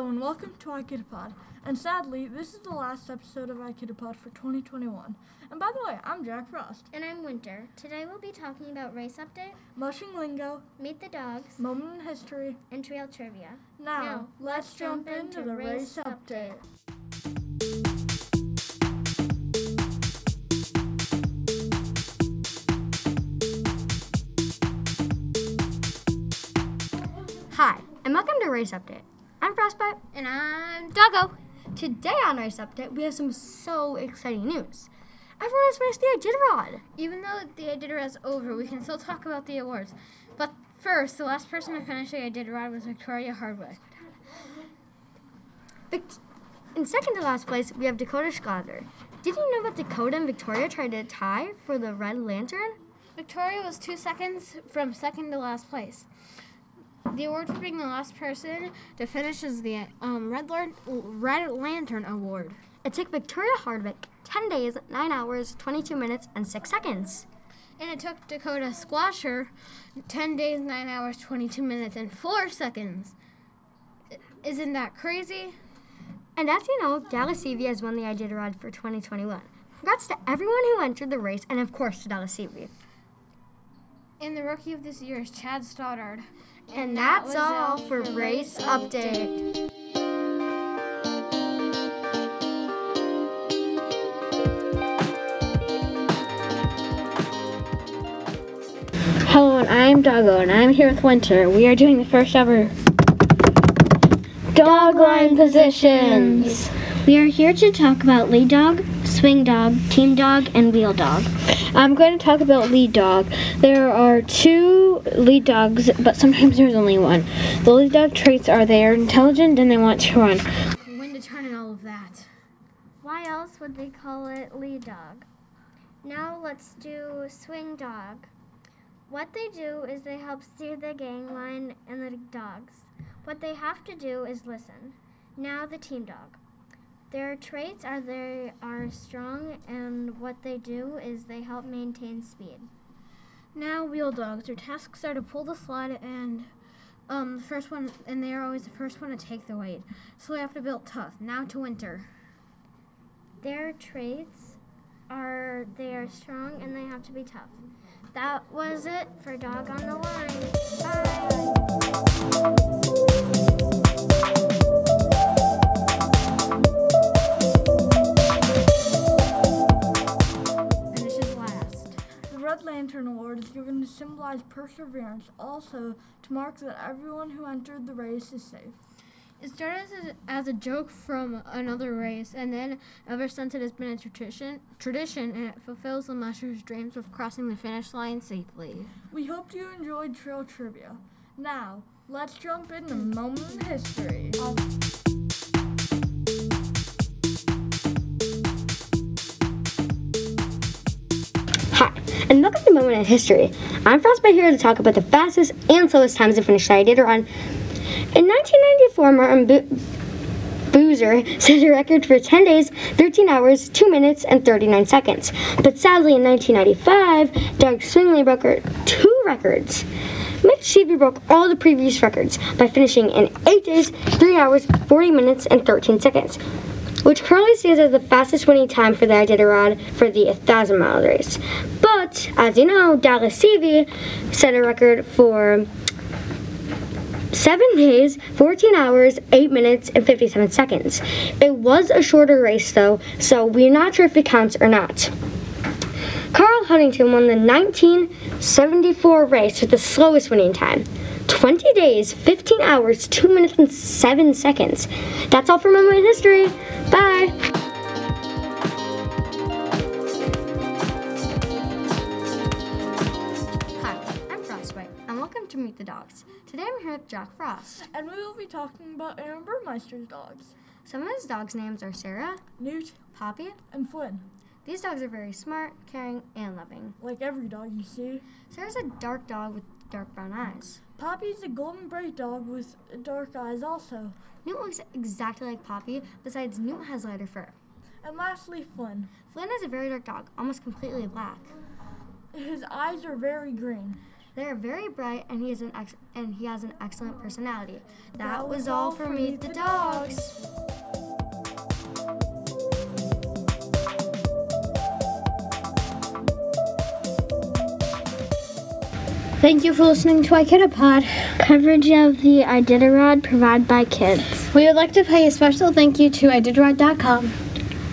to iKidapod. And sadly, this is the last episode of iKidapod for 2021. And by the way, I'm Jack Frost. And I'm Winter. Today we'll be talking about race update, Mushing lingo, meet the dogs, moment in history. and trail trivia. Now, Now, let's jump into the race update. Hi, and welcome to Race Update. I'm Frostbite. And I'm Doggo. Today on Race Update, we have some so exciting news. Everyone has finished the Iditarod. Even though the Iditarod is over, we can still talk about the awards. But first, the last person to finish the Iditarod was Victoria Hardwick. In second to last place, we have Dakota Schlosser. Did you know that Dakota and Victoria tried to tie for the Red Lantern? Victoria was two seconds from second to last place. The award for being the last person to finish is the um, Red, Lan- Red Lantern Award. It took Victoria Hardwick 10 days, 9 hours, 22 minutes, and 6 seconds. And it took Dakota Schlosser 10 days, 9 hours, 22 minutes, and 4 seconds. Isn't that crazy? And as you know, Dallas Seavey has won the Iditarod for 2021. Congrats to everyone who entered the race, and of course to Dallas Seavey. And the rookie of this year is Chad Stoddard. And that that's was all for Race Update. Hello, and I'm Doggo, and I'm here with Winter. We are doing the first ever dog line positions. We are here to talk about lead dog, swing dog, team dog, and wheel dog. I'm going to talk about lead dog. There are two lead dogs, but sometimes there's only one. The lead dog traits are they are intelligent and they want to run. When to turn and all of that. Why else would they call it lead dog? Now let's do swing dog. What they do is they help steer the gang line and the dogs. What they have to do is listen. Now the team dog. Their traits are they are strong and what they do is they help maintain speed. Now wheel dogs. Their tasks are to pull the sled and um the first one and they are always the first one to take the weight. So they have to build tough. Now to winter. Their traits are they are strong and they have to be tough. That was it for Dog on the Line. Bye. Symbolize perseverance, also to mark that everyone who entered the race is safe. It started as a, as a joke from another race, and then ever since it has been a tradition, tradition, and it fulfills the musher's dreams of crossing the finish line safely. We hope you enjoyed Trail Trivia. Now, let's jump into moment in history. Hi, and look at the Moment in History. I'm Frostbite here to talk about the fastest and slowest times to finish that I the Iditarod. In 1994, Martin Bo- Buser set a record for 10 days, 13 hours, 2 minutes, and 39 seconds. But sadly, in 1995, Doug Swingley broke two records. Mitch Seavey broke all the previous records by finishing in 8 days, 3 hours, 40 minutes, and 13 seconds which currently stands as the fastest winning time for the Iditarod for the 1,000 mile race. But, as you know, Dallas Seavey set a record for 7 days, 14 hours, 8 minutes, and 57 seconds. It was a shorter race though, so we're not sure if it counts or not. Carl Huntington won the 1974 race with the slowest winning time. 20 days, 15 hours, 2 minutes, and 7 seconds. That's all for Moment in History. Bye! Dogs. Today I'm here with Jack Frost. And we will be talking about Aaron Burmeister's dogs, Some of his dogs' names are Sarah, Newt, Poppy. and Flynn. These dogs are very smart, caring, and loving. Like every dog you see. Sarah's a dark dog with dark brown eyes. Poppy's a golden braid dog with dark eyes also. Newt looks exactly like Poppy, besides Newt has lighter fur. And lastly, Flynn. Flynn is a very dark dog, almost completely black. His eyes are very green. They are very bright, and he is an ex- and he has an excellent personality. That, That was was all all for for Meet Meet the the Dogs. Thank you for listening to iKidapod. Coverage of the Iditarod provided by kids. We would like to pay a special thank you to iditarod.com.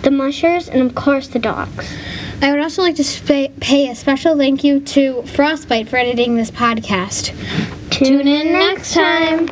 The mushers and of course the dogs. I would also like to spa- pay a special thank you to Frostbite for editing this podcast. Tune in next time.